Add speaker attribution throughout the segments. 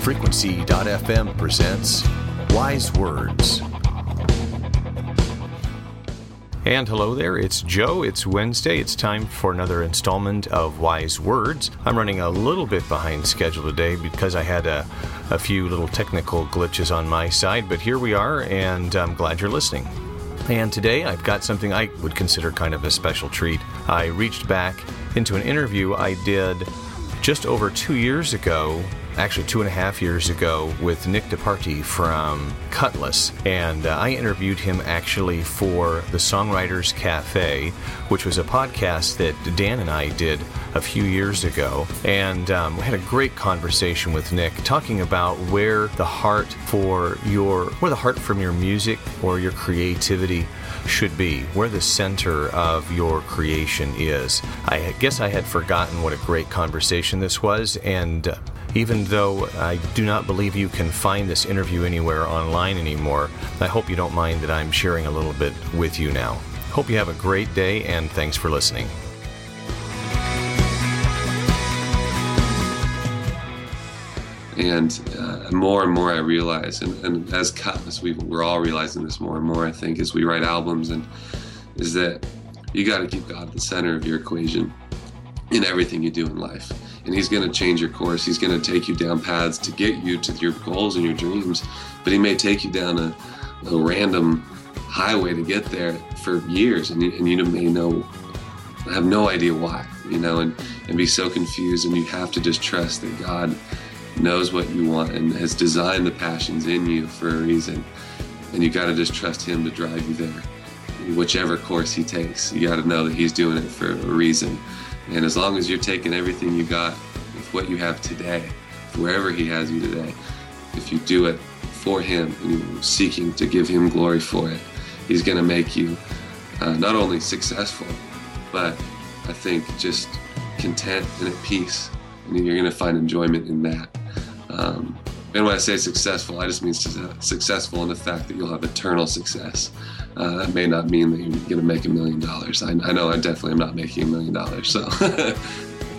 Speaker 1: Frequency.fm presents Wise Words. And hello there, it's Joe. It's Wednesday. It's time for another installment of Wise Words. I'm running a little bit behind schedule today because I had a, a few little technical glitches on my side, but here we are, and I'm glad you're listening. And today I've got something I would consider kind of a special treat. I reached back into an interview I did just over two years ago actually two and a half years ago with Nick DePartee from Kutless. And uh, I interviewed him actually for the Songwriters Cafe, which was a podcast that Dan and I did a few years ago. And um, we had a great conversation with Nick talking about where the heart for your, where the heart from your music or your creativity should be, where the center of your creation is. I guess I had forgotten what a great conversation this was, and uh, even though I do not believe you can find this interview anywhere online anymore, I hope you don't mind that I'm sharing a little bit with you now. Hope you have a great day, and thanks for listening.
Speaker 2: And uh, more and more I realize, and, and as Kutless, we, we're all realizing this more and more, I think, as we write albums, and is that you got to keep God at the center of your equation in everything you do in life and he's going to change your course. He's going to take you down paths to get you to your goals and your dreams, but he may take you down a, a random highway to get there for years, and you, and you may know have no idea why, you know, and, and be so confused. And you have to just trust that God knows what you want and has designed the passions in you for a reason. And you got to just trust Him to drive you there, whichever course He takes. You got to know that He's doing it for a reason. And as long as you're taking everything you got with what you have today, wherever He has you today, if you do it for Him and you're seeking to give Him glory for it, He's going to make you uh, not only successful, but I think just content and at peace. And you're going to find enjoyment in that. Um, and when I say successful, I just mean successful in the fact that you'll have eternal success. Uh, that may not mean that you're going to make a million dollars. I know I definitely am not making a million dollars. So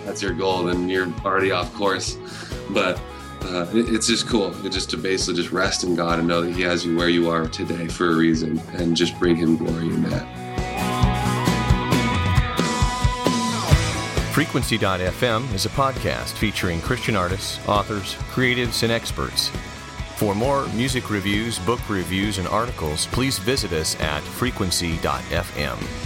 Speaker 2: that's your goal, then you're already off course. But uh, it, it's just cool. It just to basically just rest in God and know that He has you where you are today for a reason, and just bring Him glory in that.
Speaker 1: Frequency.fm is a podcast featuring Christian artists, authors, creatives, and experts. For more music reviews, book reviews, and articles, please visit us at frequency.fm.